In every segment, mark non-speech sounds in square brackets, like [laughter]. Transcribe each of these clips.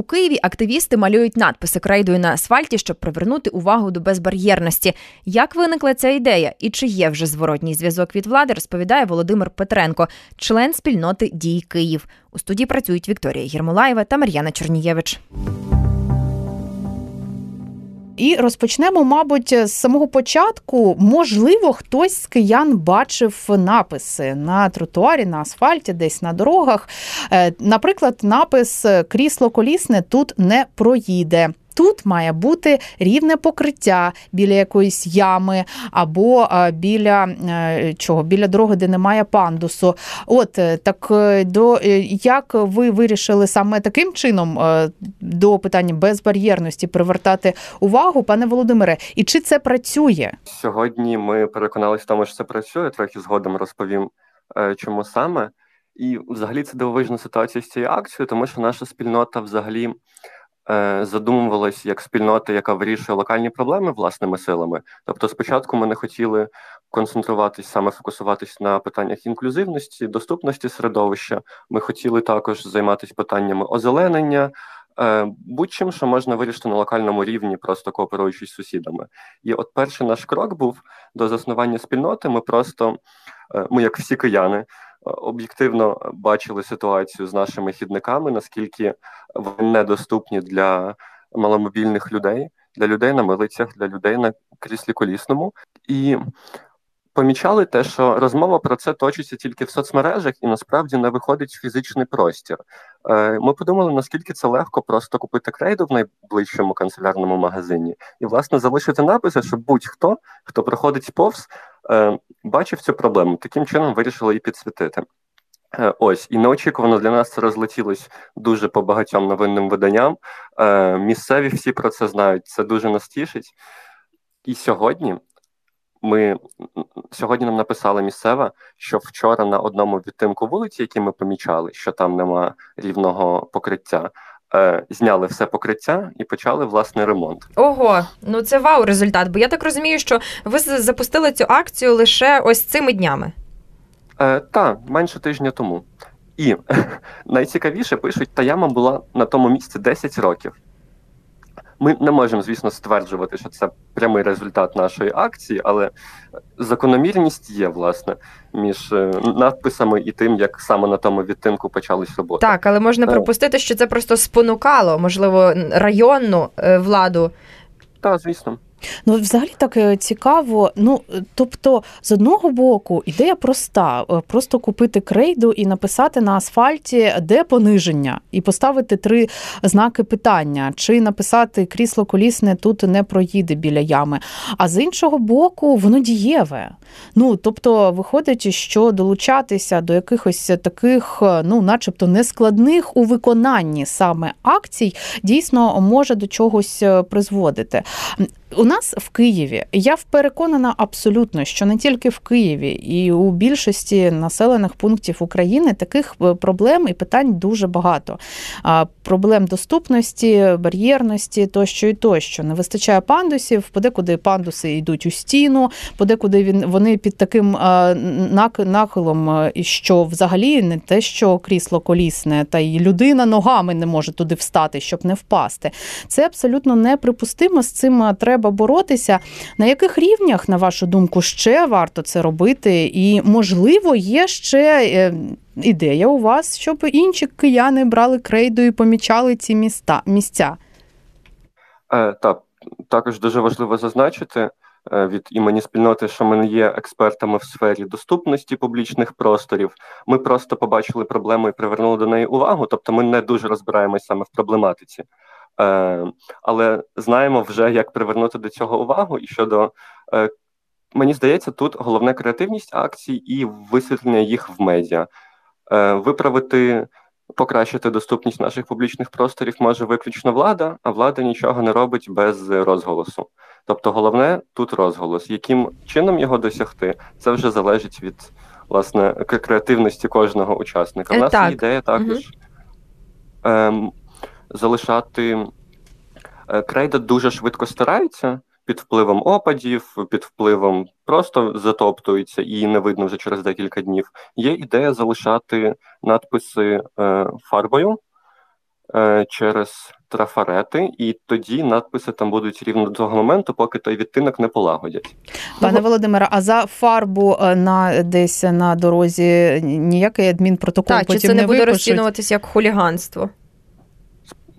У Києві активісти малюють надписи крейдою на асфальті, щоб привернути увагу до безбар'єрності. Як виникла ця ідея і чи є вже зворотній зв'язок від влади, розповідає Володимир Петренко, член спільноти Дій Київ. У студії працюють Вікторія Єрмолаєва та Мар'яна Чернієвич. І розпочнемо, мабуть, з самого початку. Можливо, хтось з киян бачив написи на тротуарі, на асфальті, десь на дорогах. Е, наприклад, напис Крісло колісне тут не проїде тут має бути рівне покриття біля якоїсь ями або біля е, чого, біля дороги, де немає пандусу. От е, так е, до як ви вирішили саме таким чином до питання безбар'єрності привертати увагу, пане Володимире, і чи це працює сьогодні? Ми переконалися в тому, що це працює. Трохи згодом розповім, чому саме. І взагалі це дивовижна ситуація з цією акцією, тому що наша спільнота взагалі Е, задумувалась як спільнота, яка вирішує локальні проблеми власними силами. Тобто, спочатку ми не хотіли концентруватись саме фокусуватись на питаннях інклюзивності, доступності середовища. Ми хотіли також займатися питаннями озеленення. Е, будь-чим, що можна вирішити на локальному рівні, просто кооперуючись з сусідами. І от перший наш крок був до заснування спільноти. Ми просто, е, ми, як всі кияни, об'єктивно бачили ситуацію з нашими хідниками, наскільки вони недоступні для маломобільних людей, для людей на милицях, для людей на кріслі колісному. І помічали те, що розмова про це точиться тільки в соцмережах і насправді не виходить в фізичний простір. Е, ми подумали, наскільки це легко просто купити крейду в найближчому канцелярному магазині і, власне, залишити написи, щоб будь-хто, хто проходить повз, бачив цю проблему. Таким чином вирішили її підсвітити. Е, ось і неочікувано для нас це розлетілось дуже по багатьом новинним виданням. Місцеві всі про це знають. Це дуже нас тішить. І сьогодні ми сьогодні нам написали місцева, що вчора на одному відтинку вулиці, який ми помічали, що там нема рівного покриття. Е, зняли все покриття і почали власний ремонт. Ого, ну це вау результат. Бо я так розумію, що ви запустили цю акцію лише ось цими днями. Е, Та менше тижня тому. І [laughs] найцікавіше пишуть, та яма була на тому місці 10 років. Ми не можемо, звісно, стверджувати, що це прямий результат нашої акції, але закономірність є власне між е, надписами і тим, як саме на тому відтинку почались роботи. Так, але можна так. припустити, що це просто спонукало, можливо, районну е, владу. Так, звісно. Ну, взагалі так е, цікаво. Ну, тобто, з одного боку, ідея проста: е, просто купити крейду і написати на асфальті, де пониження, і поставити три знаки питання, чи написати крісло колісне тут не проїде біля ями. А з іншого боку, воно дієве. Ну, тобто, виходить, що долучатися до якихось таких, е, ну, начебто, нескладних у виконанні саме акцій, дійсно може до чогось призводити. У нас в Києві я переконана абсолютно, що не тільки в Києві, і у більшості населених пунктів України таких е, проблем і питань дуже багато. Проблем доступності, бар'єрності тощо і тощо. Не вистачає пандусів, подекуди пандуси йдуть у стіну, подекуди він вони під таким нахилом, е, що взагалі не те, що крісло колісне, та й людина ногами не може туди встати, щоб не впасти. Це абсолютно неприпустимо. З цим е, треба треба боротися. На яких рівнях, на вашу думку, ще варто це робити? І, можливо, є ще е, ідея у вас, щоб інші кияни брали крейду і помічали ці міста місця? Е, Так, також дуже важливо зазначити. Е, від імені спільноти, що ми не є експертами в сфері доступності публічних просторів. Ми просто побачили проблему і привернули до неї увагу. Тобто, ми не дуже розбираємось саме в проблематиці. Е, але знаємо вже, як привернути до цього увагу. І щодо е, мені здається, тут головне креативність акцій і висвітлення їх в медіа, е, виправити. Покращити доступність наших публічних просторів може виключно влада, а влада нічого не робить без розголосу. Тобто, головне тут розголос. Яким чином його досягти, це вже залежить від власне креативності кожного учасника. У нас так. ідея також угу залишати е, крейда дуже швидко стараються під впливом опадів, під впливом просто затоптуються і не видно вже через декілька днів. Є ідея залишати надписи е, фарбою. е, через трафарети, і тоді надписи там будуть рівно до того моменту, поки той відтинок не полагодять. Пане Володимире, а за фарбу на десь на дорозі ніякий адмінпротокол так, потім чи це не, не буде розцінюватися як хуліганство?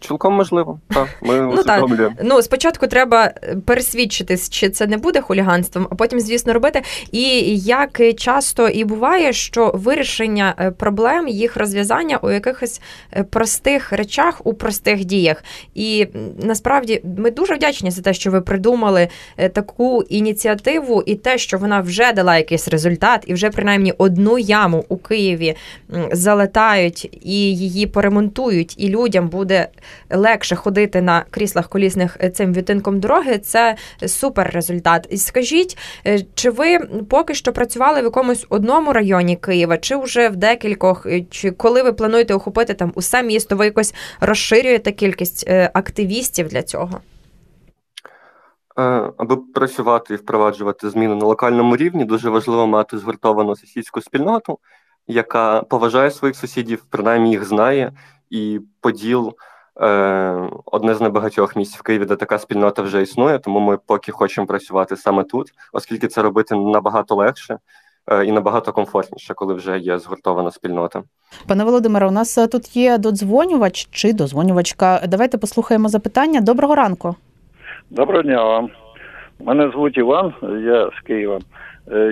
Цілком можливо, так. Ми Ну, усвідомлюємо. Ну, спочатку треба пересвідчитись, чи це не буде хуліганством, а потім, звісно, робити. І як часто і буває, що вирішення е, проблем, їх розв'язання у якихось е, простих речах, у простих діях. І насправді ми дуже вдячні за те, що ви придумали е, таку ініціативу, і те, що вона вже дала якийсь результат, і вже принаймні одну яму у Києві залетають і її поремонтують, і людям буде легше ходити на кріслах колісних е, цим відтинком дороги, це супер результат. І скажіть, е, чи ви поки що працювали в якомусь одному районі Києва, чи вже в декількох, е, чи коли ви плануєте охопити там усе місто, ви якось розширюєте кількість активістів для цього? Аби працювати і впроваджувати зміни на локальному рівні, дуже важливо мати згуртовану сусідську спільноту, яка поважає своїх сусідів, принаймні їх знає, і поділ одне з небагатьох місць в Києві, де така спільнота вже існує, тому ми поки хочемо працювати саме тут, оскільки це робити набагато легше. Е, і набагато комфортніше, коли вже є згуртована спільнота. Пане Володимире, у нас е, тут є додзвонювач чи дозвонювачка. Давайте послухаємо запитання. Доброго ранку. Доброго дня вам. Мене звуть Іван, я з Києва.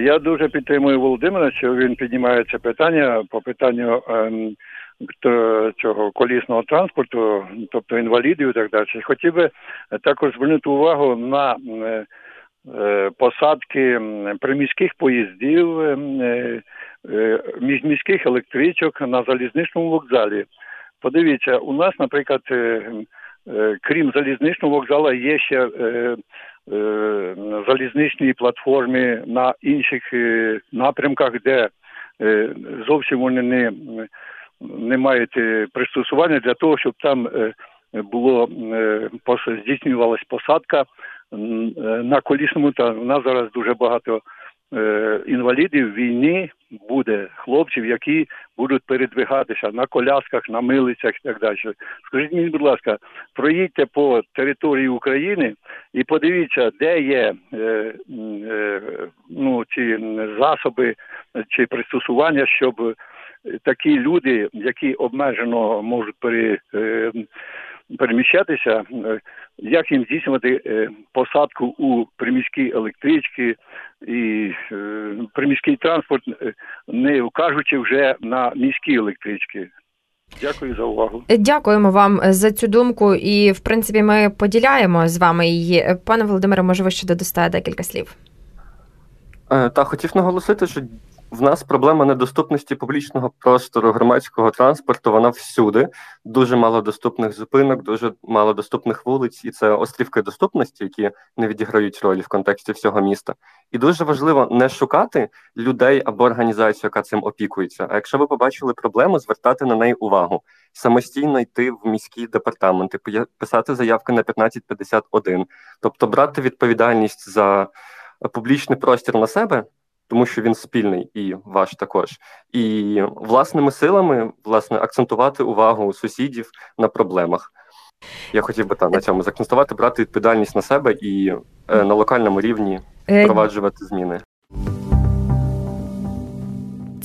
Я дуже підтримую Володимира, що він піднімає це питання по питанню ем, цього колісного транспорту, тобто інвалідів і так далі. Хотів би також звернути увагу на е, е, посадки приміських поїздів, е, міських електричок на залізничному вокзалі. Подивіться, у нас, наприклад, крім залізничного вокзалу, є ще залізничні платформи на інших напрямках, де зовсім вони не не мають е, пристосування для того, щоб там е, було е, здійснювалась посадка на колісному. Та в нас зараз дуже багато інвалідів війни буде хлопців, які будуть передвигатися на колясках, на милицях і так далі. Скажіть мені, будь ласка, проїдьте по території України і подивіться, де є е, е, ну, ці засоби чи пристосування, щоб такі люди, які обмежено можуть пере, е, переміщатися, е, як їм здійснювати е, посадку у приміські електрички і приміський транспорт, не кажучи вже на міські електрички. Дякую за увагу. Дякуємо вам за цю думку, і в принципі ми поділяємо з вами її. Пане Володимире, може, ви ще додасте декілька слів? Так, хотів наголосити, що в нас проблема недоступності публічного простору громадського транспорту. Вона всюди. Дуже мало доступних зупинок, дуже мало доступних вулиць, і це острівки доступності, які не відіграють ролі в контексті всього міста. І дуже важливо не шукати людей або організацію, яка цим опікується. А якщо ви побачили проблему, звертати на неї увагу, самостійно йти в міські департаменти, писати заявки на 1551, тобто брати відповідальність за публічний простір на себе тому що він спільний і ваш також. І власними силами власне акцентувати увагу сусідів на проблемах. Я хотів би там на цьому закцентувати, брати відповідальність на себе і е, на локальному рівні е, впроваджувати зміни.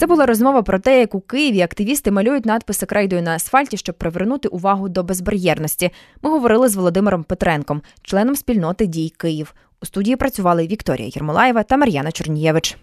Це була розмова про те, як у Києві активісти малюють надписи крейдою на асфальті, щоб привернути увагу до безбар'єрності. Ми говорили з Володимиром Петренком, членом спільноти Дій Київ. У студії працювали Вікторія Єрмолаєва та Мар'яна Чорнієвич.